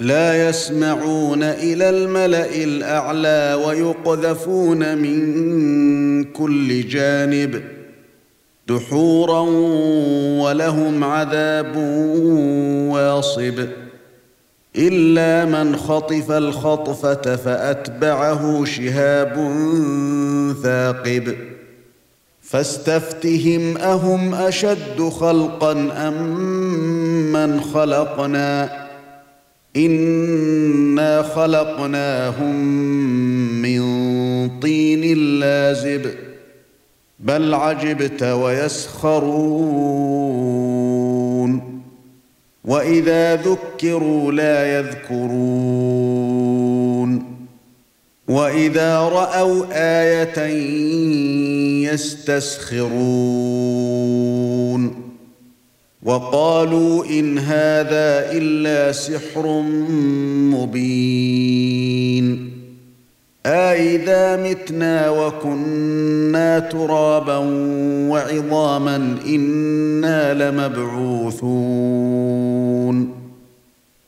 لا يسمعون إلى الملأ الأعلى ويقذفون من كل جانب دحورا ولهم عذاب واصب إلا من خطف الخطفة فأتبعه شهاب ثاقب فاستفتهم أهم أشد خلقا أم من خلقنا انا خلقناهم من طين لازب بل عجبت ويسخرون. واذا ذكروا لا يذكرون. واذا راوا إيه يستسخرون. وقالوا إن هذا إلا سحر مبين. أإذا متنا وكنا ترابا وعظاما إنا لمبعوثون.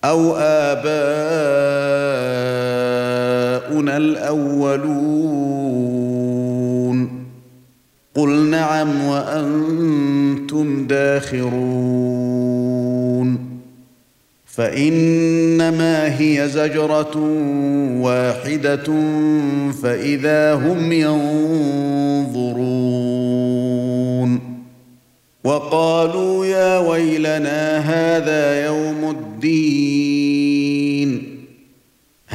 أو آباؤنا الأولون. قل نعم وأنتم داخرون فإنما هي زجرة واحدة فإذا هم ينظرون. وقالوا يا ويلنا هذا يوم الدين.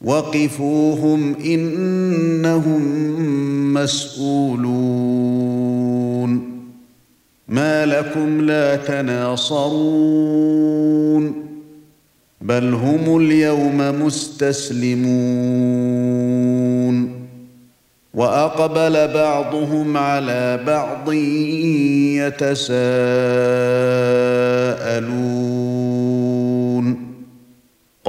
وقفوهم انهم مسئولون ما لكم لا تناصرون بل هم اليوم مستسلمون واقبل بعضهم على بعض يتساءلون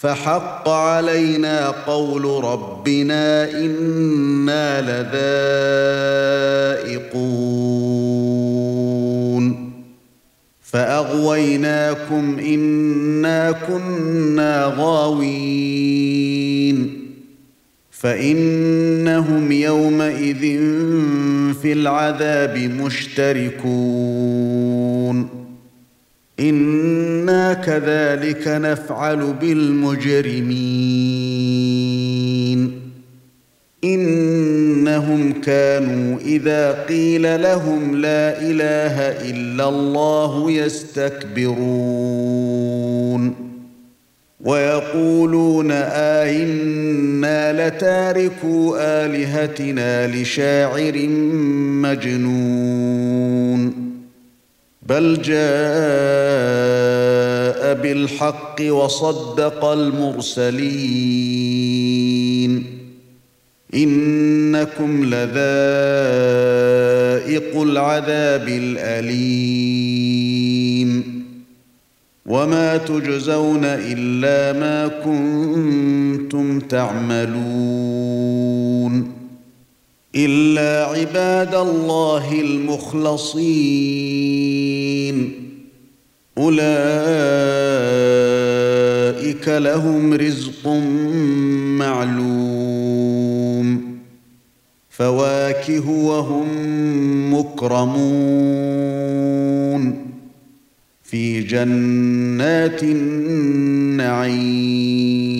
فحق علينا قول ربنا إنا لذائقون. فأغويناكم إنا كنا غاوين. فإنهم يومئذ في العذاب مشتركون. أنا كذلك نفعل بالمجرمين انهم كانوا اذا قيل لهم لا اله الا الله يستكبرون ويقولون ائنا لتاركو الهتنا لشاعر مجنون بل جاء بالحق وصدق المرسلين. إنكم لذائق العذاب الأليم. وما تجزون إلا ما كنتم تعملون. إلا عباد الله المخلصين. أولئك لهم رزق معلوم. فواكه وهم مكرمون. في جنات النعيم.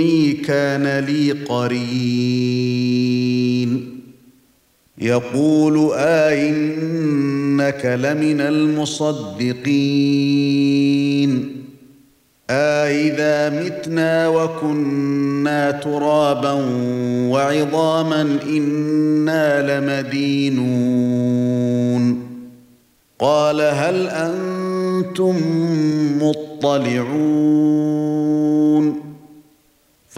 إني كان لي قرين. يقول آئنك آه لمن المصدقين. أإذا آه متنا وكنا ترابا وعظاما إنا لمدينون. قال هل أنتم مطلعون؟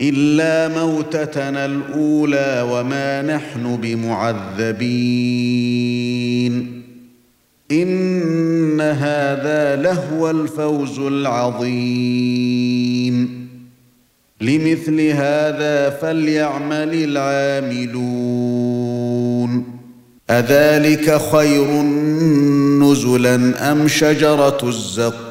إلا موتتنا الأولى وما نحن بمعذبين. إن هذا لهو الفوز العظيم. لمثل هذا فليعمل العاملون. أذلك خير نزلا أم شجرة الزقوم؟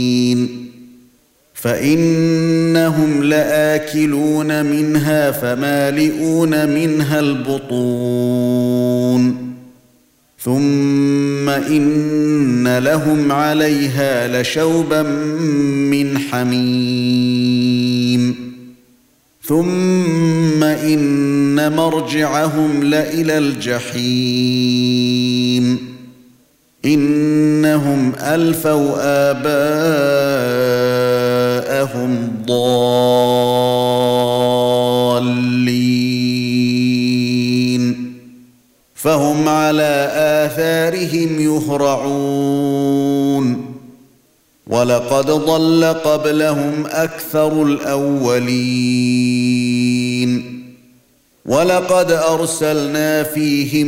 فإنهم لآكلون منها فمالئون منها البطون. ثم إن لهم عليها لشوبا من حميم. ثم إن مرجعهم لإلى الجحيم. إنهم ألفوا آباءهم ضالين فهم على آثارهم يهرعون ولقد ضل قبلهم أكثر الأولين ولقد أرسلنا فيهم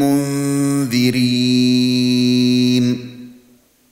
منذرين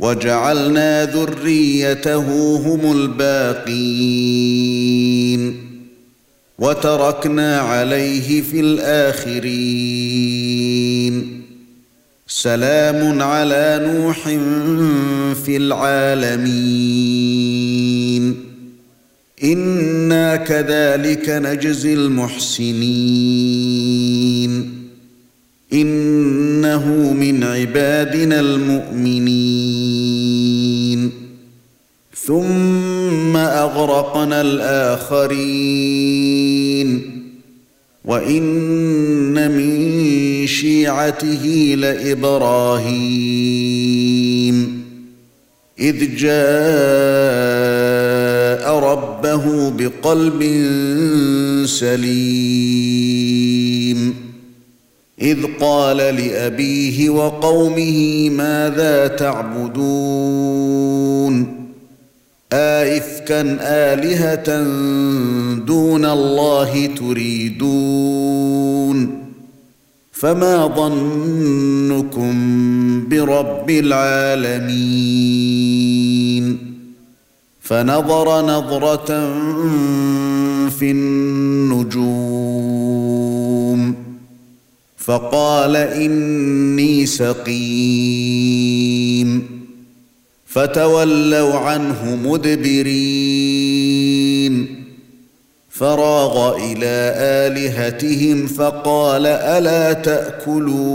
وجعلنا ذريته هم الباقين وتركنا عليه في الآخرين. سلام على نوح في العالمين. إنا كذلك نجزي المحسنين. إنه من عبادنا المؤمنين. ثم أغرقنا الآخرين. وإن من شيعته لإبراهيم. إذ جاء ربه بقلب سليم. إذ قال لأبيه وقومه ماذا تعبدون؟ آئفكا آلهة دون الله تريدون؟ فما ظنكم برب العالمين؟ فنظر نظرة في النجوم. فقال إني سقيم. فتولوا عنه مدبرين. فراغ إلى آلهتهم فقال ألا تأكلون؟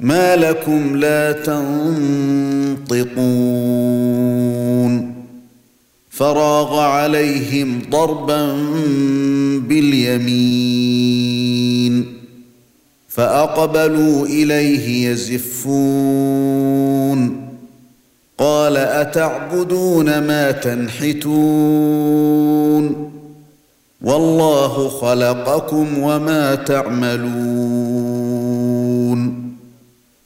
ما لكم لا تنطقون. فراغ عليهم ضربا باليمين فأقبلوا إليه يزفون قال أتعبدون ما تنحتون والله خلقكم وما تعملون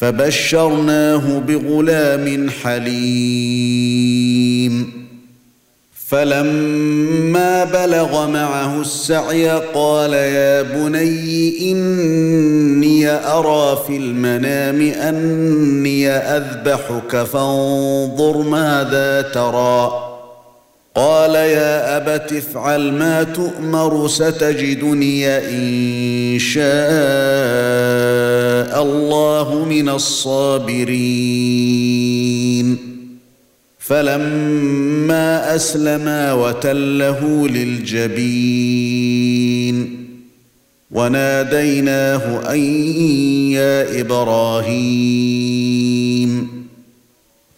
فبشرناه بغلام حليم. فلما بلغ معه السعي قال يا بني إني أرى في المنام أني أذبحك فانظر ماذا ترى. قال يا أبت افعل ما تؤمر ستجدني إن شاء الله من الصابرين. فلما اسلما وتله للجبين. وناديناه أن يا إبراهيم.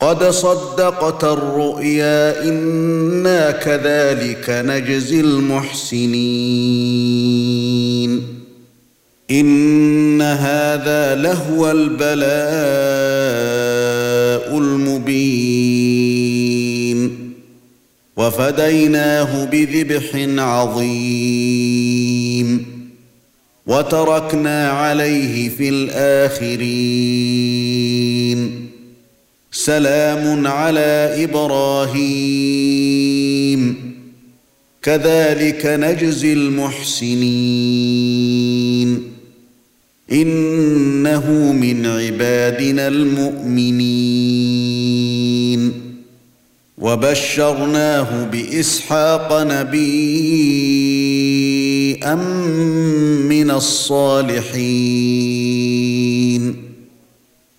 قد صدقت الرؤيا إنا كذلك نجزي المحسنين. إن هذا لهو البلاء المبين. وفديناه بذبح عظيم. وتركنا عليه في الآخرين. سلام على إبراهيم. كذلك نجزي المحسنين. إنه من عبادنا المؤمنين. وبشرناه بإسحاق نبيا من الصالحين.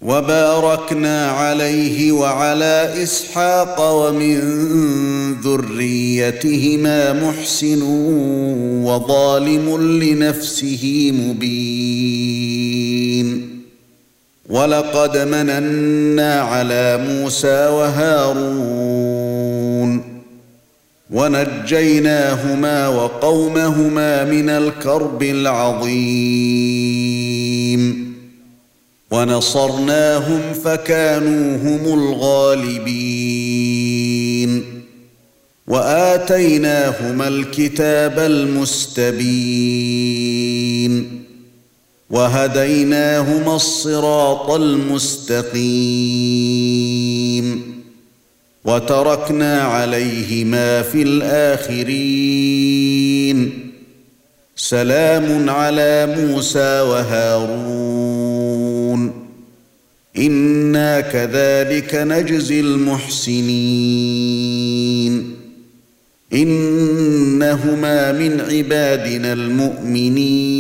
وباركنا عليه وعلى إسحاق ومن ذريتهما محسن وظالم لنفسه مبين. ولقد مننا على موسى وهارون. ونجيناهما وقومهما من الكرب العظيم. ونصرناهم فكانوا هم الغالبين. وآتيناهما الكتاب المستبين. وهديناهما الصراط المستقيم. وتركنا عليهما في الآخرين. سلام على موسى وهارون. أنا كذلك نجزي المحسنين انهما من عبادنا المؤمنين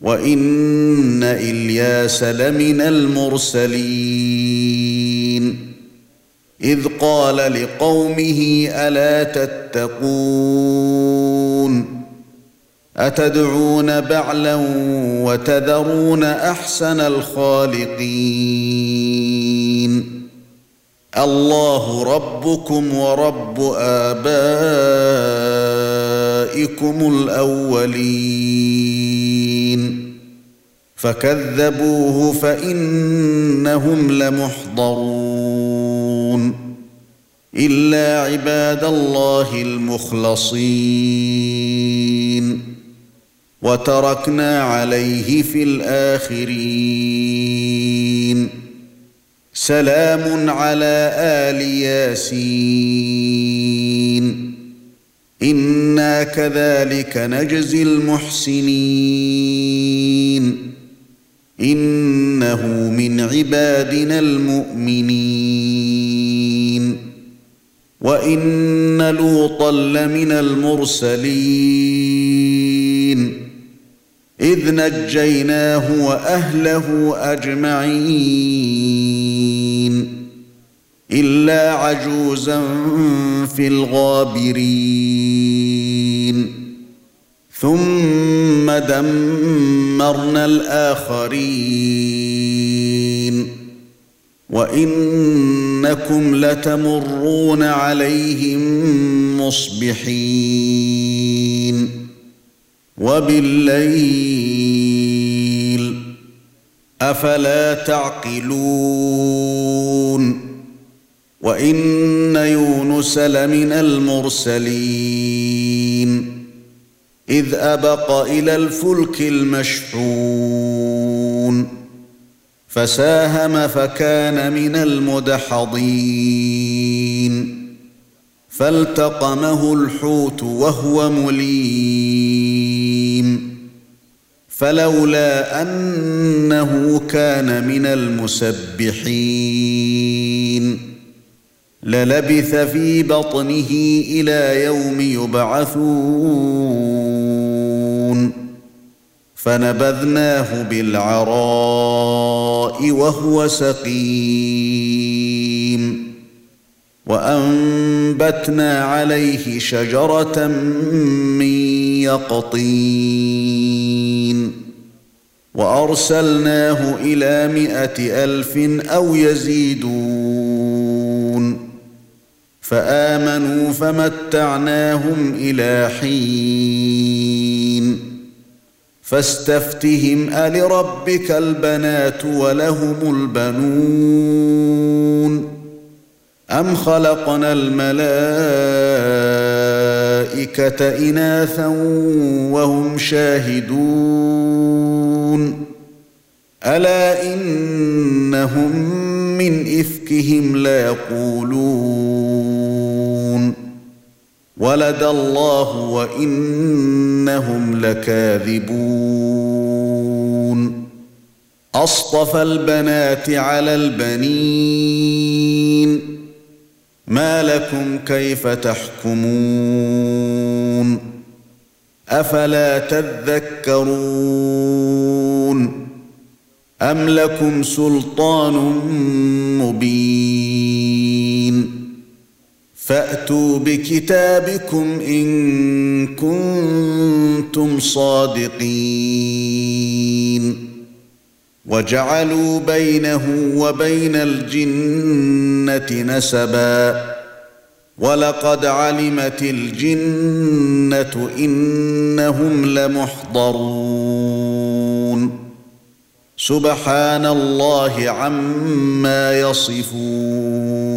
وان الياس لمن المرسلين اذ قال لقومه الا تتقون أتدعون بعلا وتذرون أحسن الخالقين؟ الله ربكم ورب آبائكم الأولين. فكذبوه فإنهم لمحضرون. إلا عباد الله المخلصين. وتركنا عليه في الآخرين. سلام على آل ياسين. إنا كذلك نجزي المحسنين. إنه من عبادنا المؤمنين. وإن لوطا لمن المرسلين. إذ نجيناه وأهله أجمعين إلا عجوزا في الغابرين. ثم دمرنا الآخرين. وإنكم لتمرون عليهم مصبحين. وبالليل أفلا تعقلون وإن يونس لمن المرسلين إذ أبق إلى الفلك المشحون فساهم فكان من المدحضين فالتقمه الحوت وهو مليم فلولا أنه كان من المسبحين. للبث في بطنه إلى يوم يبعثون. فنبذناه بالعراء وهو سقيم. وأنبتنا عليه شجرة من يقطين. وأرسلناه إلى مائه ألف أو يزيدون. فآمنوا فمتعناهم إلى حين. فاستفتهم ألربك البنات ولهم البنون؟ أم خلقنا الملائكة إناثا وهم شاهدون. ألا إنهم من إفكهم ليقولون. ولد الله وإنهم لكاذبون. أصطفى البنات على البنين. ما لكم كيف تحكمون أفلا تذكرون أم لكم سلطان مبين فأتوا بكتابكم إن كنتم صادقين وجعلوا بينه وبين الجنة نسبا. ولقد علمت الجنة إنهم لمحضرون. سبحان الله عما يصفون.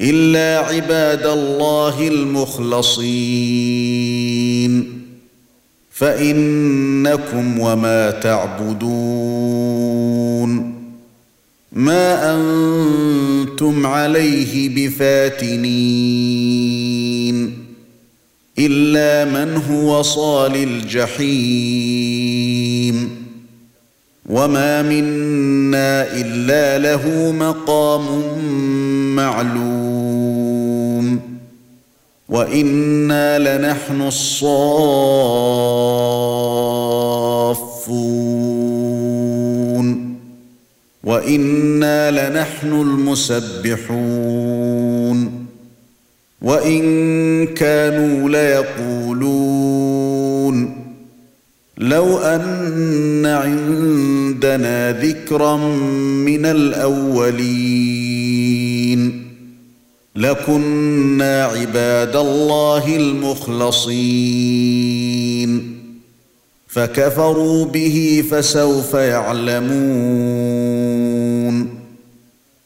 إلا عباد الله المخلصين. فإنكم وما تعبدون ما أنتم عليه بفاتنين إلا من هو صال الجحيم وما منا إلا له مقام معلوم وأنا لنحن الصافون وأنا لنحن المسبحون وان كانوا ليقولون لو ان عندنا ذكرا من الاولين لكنا عباد الله المخلصين. فكفروا به فسوف يعلمون.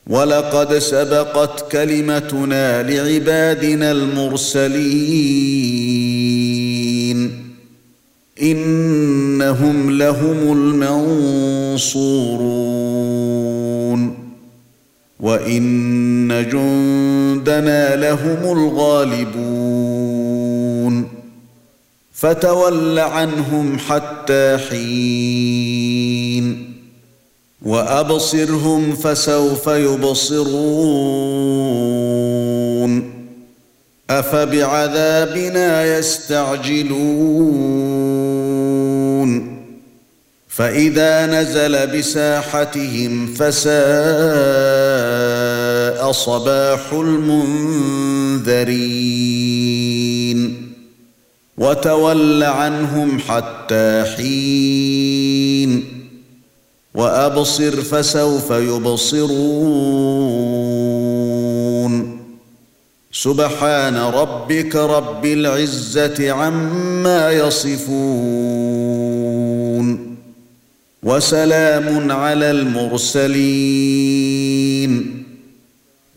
ولقد سبقت كلمتنا لعبادنا المرسلين. إنهم لهم المنصورون. وان جندنا لهم الغالبون فتول عنهم حتى حين وابصرهم فسوف يبصرون افبعذابنا يستعجلون فاذا نزل بساحتهم فساء صباح المنذرين وتول عنهم حتى حين وأبصر فسوف يبصرون سبحان ربك رب العزة عما يصفون وسلام على المرسلين